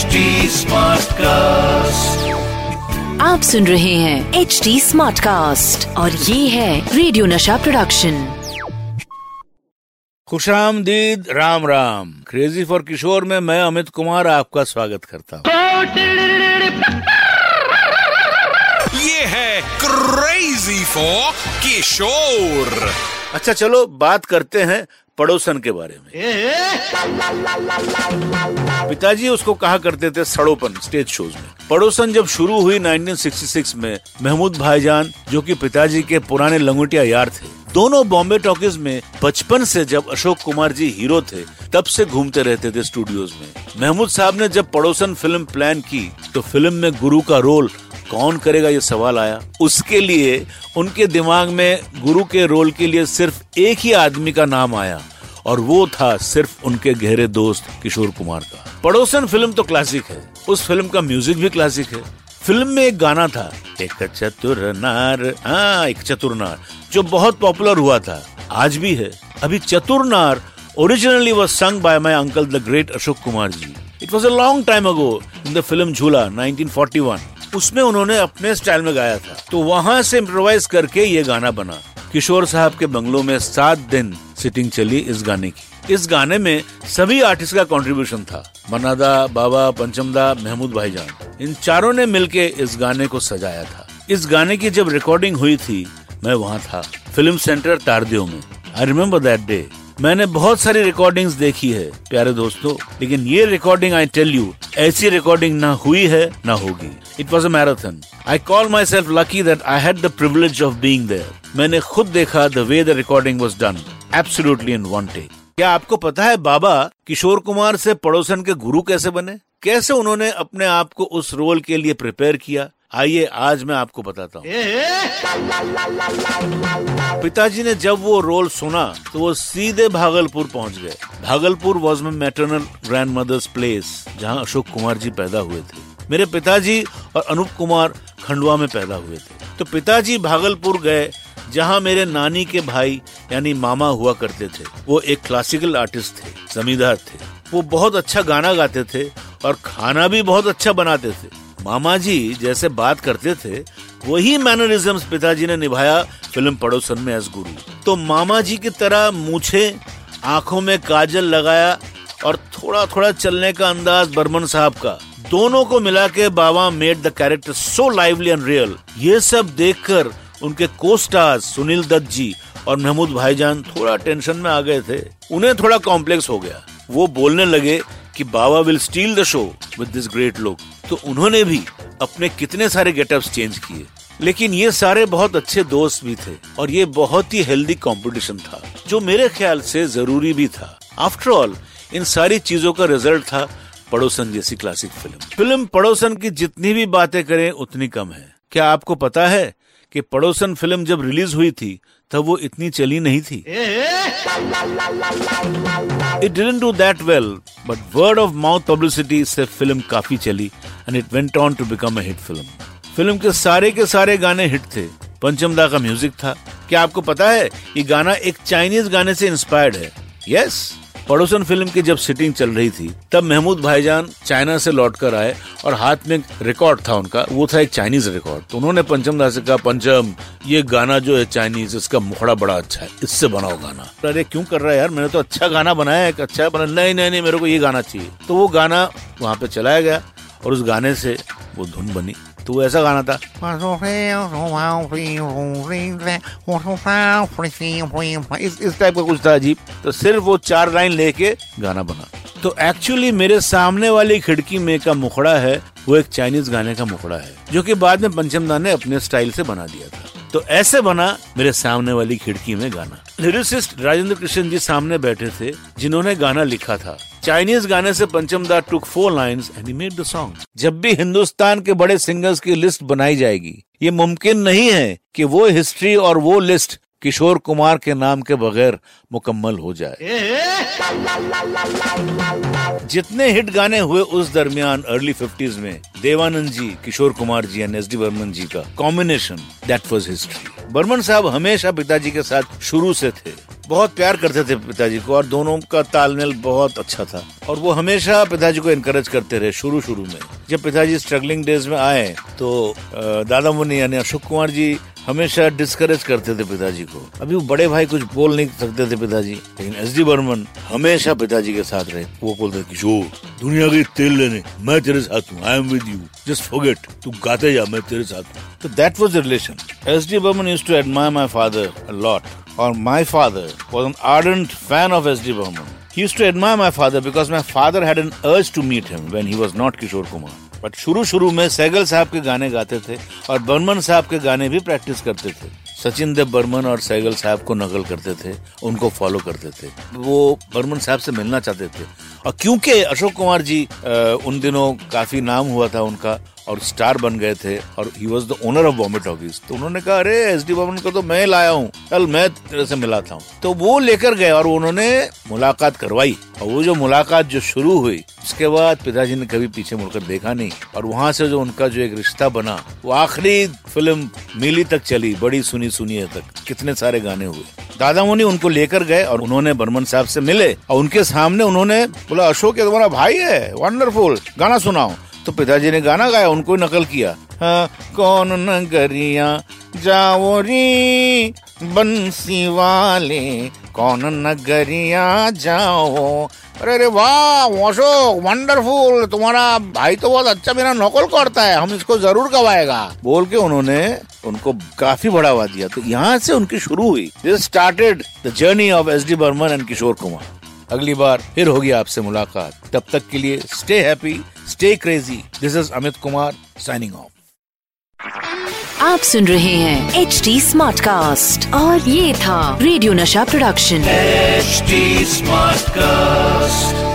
HD cast आप सुन रहे हैं एच डी स्मार्ट कास्ट और ये है रेडियो नशा प्रोडक्शन खुशामदीद राम राम। क्रेजी फॉर किशोर में मैं अमित कुमार आपका स्वागत करता हूँ। ये है क्रेजी फॉर किशोर अच्छा चलो बात करते हैं पड़ोसन के बारे में। पिताजी उसको कहा करते थे सड़ोपन स्टेज शोज़ में। पड़ोसन जब शुरू हुई 1966 में महमूद भाईजान जो कि पिताजी के पुराने लंगोटिया यार थे दोनों बॉम्बे टॉकीज में बचपन से जब अशोक कुमार जी हीरो थे तब से घूमते रहते थे स्टूडियोज में। महमूद साहब ने जब पड़ोसन फ़िल्म प्लान की तो फ़िल्म में गुरु का रोल कौन करेगा ये सवाल आया। उसके लिए उनके दिमाग में गुरु के रोल के लिए सिर्फ़ एक ही आदमी का नाम आया। और वो था सिर्फ़ उनके गहरे दोस्त किशोर कुमार का। पड़ोसन फ़िल्म तो क्लासिक है। उस फ़िल्म का म्यूज़िक भी क्लासिक है। फ़िल्म में एक गाना था, एक चतुर नार हाँ एक चतुर नार जो बहुत पॉपुलर हुआ था। आज भी है। अभी Chatur Naar originally was sung by my uncle the great Ashok Kumar ji it was a long time ago in the film Jhoola 1941 उसमें उन्होंने अपने स्टाइल में गाया था। तो वहाँ से इम्प्रोवाइज करके ये गाना बना। किशोर साहब के बंगलों में सात दिन सिटिंग चली इस गाने की। इस गाने में सभी आर्टिस्ट का कंट्रीब्यूशन था। मनादा बाबा, पंचमदा, महमूद भाईजान। इन चारों ने मिलके इस गाने को सजाया था। इस गाने की जब रिकॉर्डिंग हुई थी, मैं वहाँ था फ़िल्म सेंटर तारदेव में। आई रिमेम्बर दैट डे मैंने बहुत सारी रिकॉर्डिंग्स देखी है, प्यारे दोस्तों, लेकिन ये रिकॉर्डिंग आई टेल यू ऐसी रिकॉर्डिंग ना हुई है, ना होगी। It was a marathon I call myself lucky that I had the privilege of being there मैंने खुद देखा the way the recording was done absolutely in one take क्या आपको पता है बाबा किशोर कुमार से पड़ोसन के गुरु कैसे बने? कैसे उन्होंने अपने आप को उस रोल के लिए प्रिपेयर किया? आइए आज मैं आपको बताता हूँ। पिताजी ने जब वो रोल सुना तो वो सीधे भागलपुर पहुँच गए। Bhagalpur was my maternal grandmother's place जहाँ अशोक कुमार जी पैदा हुए थे। मेरे पिताजी और अनूप कुमार खंडवा में पैदा हुए थे। तो पिताजी भागलपुर गए जहाँ मेरे नानी के भाई यानी मामा हुआ करते थे। वो एक क्लासिकल आर्टिस्ट थे जमींदार थे। वो बहुत अच्छा गाना गाते थे और खाना भी बहुत अच्छा बनाते थे। मामा जी जैसे बात करते थे, वही मैनरिज्म्स पिताजी ने निभाया फ़िल्म पड़ोसन में एस गुरु तो मामा जी की तरह मूछे आँखों में काजल लगाया और थोड़ा थोड़ा चलने का अंदाज बर्मन साहब का। दोनों को मिला के Baba made the character so lively and real ये सब देखकर उनके को स्टार्स सुनील दत्त जी और महमूद भाईजान थोड़ा टेंशन में आ गए थे। उन्हें थोड़ा कॉम्प्लेक्स हो गया। वो बोलने लगे कि Baba will steal the show with this great look. तो उन्होंने भी अपने कितने सारे गेटअप्स चेंज किए। लेकिन ये सारे बहुत अच्छे दोस्त भी थे और ये बहुत ही हेल्दी कंपटीशन था, जो मेरे ख्याल से ज़रूरी भी था। आफ्टर ऑल इन सारी चीज़ों का रिज़ल्ट था पड़ोसन जैसी क्लासिक फ़िल्म फ़िल्म पड़ोसन की जितनी भी बातें करें, उतनी कम है। क्या आपको पता है कि पड़ोसन फ़िल्म जब रिलीज़ हुई थी तब वो इतनी चली नहीं थी। It didn't do that well but word of mouth publicity से फ़िल्म काफ़ी चली and it went on to become a hit film film के सारे के सारे गाने हिट थे। पंचमदा का म्यूज़िक था। क्या आपको पता है ये गाना एक चाइनीज़ गाने से इंस्पायर्ड है? यस yes, पड़ोसन फ़िल्म की जब सिटिंग चल रही थी, तब महमूद भाईजान चाइना से लौट कर आए और हाथ में रिकॉर्ड था उनका। वो था एक चाइनीज़ रिकॉर्ड तो उन्होंने पंचम दास से कहा, पंचम, ये गाना जो है चाइनीज़ इसका मुखड़ा बड़ा अच्छा है। इससे बनाओ गाना। अरे क्यों कर रहा है यार? मैंने तो अच्छा गाना बनाया एक अच्छा बना नहीं नहीं नहीं, मेरे को ये गाना चाहिए। तो वो गाना वहाँ पे चलाया गया और उस गाने से वो धुन बनी। तो ऐसा गाना था? इस इस टाइप का कुछ था अजीब। तो सिर्फ़ वो चार लाइन लेके गाना बना। तो एक्चुअली मेरे सामने वाली खिड़की में का मुखड़ा है, वो एक चाइनीज़ गाने का मुखड़ा है, जो कि बाद में पंचमदा ने अपने स्टाइल से बना दिया था। तो ऐसे बना मेरे सामने वाली खिड़की में गाना। लिरिसिस्ट राजेंद्र कृष्ण जी सामने बैठे थे, जिन्होंने गाना लिखा था। चाइनीज़ गाने से Pancham da took four lines and made the song जब भी हिंदुस्तान के बड़े सिंगर्स की लिस्ट बनाई जाएगी, ये मुमकिन नहीं है कि वो हिस्ट्री और वो लिस्ट किशोर कुमार के नाम के बगैर मुकम्मल हो जाए। जितने हिट गाने हुए उस दरमियान अर्ली फिफ्टीज में, Dev Anand ji, Kishore Kumar ji and S D Burman ji का combination that was history Burman sahab हमेशा पिताजी के साथ शुरू से थे। बहुत प्यार करते थे पिताजी को और दोनों का तालमेल बहुत अच्छा था। और वो हमेशा पिताजी को इनकरेज करते रहे शुरू शुरू में। जब पिताजी स्ट्रगलिंग डेज़ में आए तो दादा मुनि यानी अशोक कुमार जी हमेशा डिस्करेज करते थे पिताजी को। अभी वो बड़े भाई कुछ बोल नहीं सकते थे पिताजी, लेकिन एस डी बर्मन हमेशा पिताजी के साथ रहे। वो बोलते, किशोर, दुनिया के तेल लेने, मैं तेरे साथ हूँ I am with you just forget तू गाते जा, मैं तेरे साथ हूँ. तो that was relation S D Burman use to admire my father lot और my father was an ardent fan of S D Burman. He used to admire my father because my father had an urge to meet him when he was not Kishore Kumar. But शुरू शुरू में सैगल साहब के गाने गाते थे और बर्मन साहब के गाने भी प्रैक्टिस करते थे। सचिन देव बर्मन और सैगल साहब को नकल करते थे, उनको फॉलो करते थे। वो बर्मन साहब से मिलना चाहते थे। और क्योंकि अशोक कुमार जी उन दिनों काफ़ी नाम हुआ था उनका और स्टार बन गए थे और he was the owner of Bombay Talkies तो उन्होंने कहा, अरे एस डी बर्मन को तो मैं लाया हूँ। कल मैं तेरे से मिला था तो वो लेकर गए और उन्होंने मुलाकात करवाई। और वो जो मुलाकात जो शुरू हुई, उसके बाद पिताजी ने कभी पीछे मुड़कर देखा नहीं। और वहाँ से जो उनका जो एक रिश्ता बना, वो आखिरी फ़िल्म मिली तक चली, बड़ी सुनी सुनी तक। कितने सारे गाने हुए। दादा मुनि उनको लेकर गए और उन्होंने बर्मन साहब से मिले। और उनके सामने उन्होंने बोला, अशोक तुम्हारा भाई है। वंडरफुल गाना सुनाओ। तो पिताजी ने गाना गाया उनको नकल किया। हाँ, कौन नगरिया जाओ री बंसी वाले कौन नगरिया जाओ। अरे अरे वाह अशोक वंडरफुल तुम्हारा भाई तो बहुत अच्छा मेरा नकल करता है हम इसको ज़रूर गवाएगा। बोल के उन्होंने उनको काफ़ी बढ़ावा दिया। तो यहाँ से उनकी शुरू हुई। This started the journey of S D Burman and Kishore Kumar अगली बार फिर होगी आपसे मुलाकात। तब तक के लिए stay happy stay crazy this is Amit Kumar signing off आप सुन रहे हैं एच डी स्मार्ट कास्ट और ये था radio Nasha production H smart cast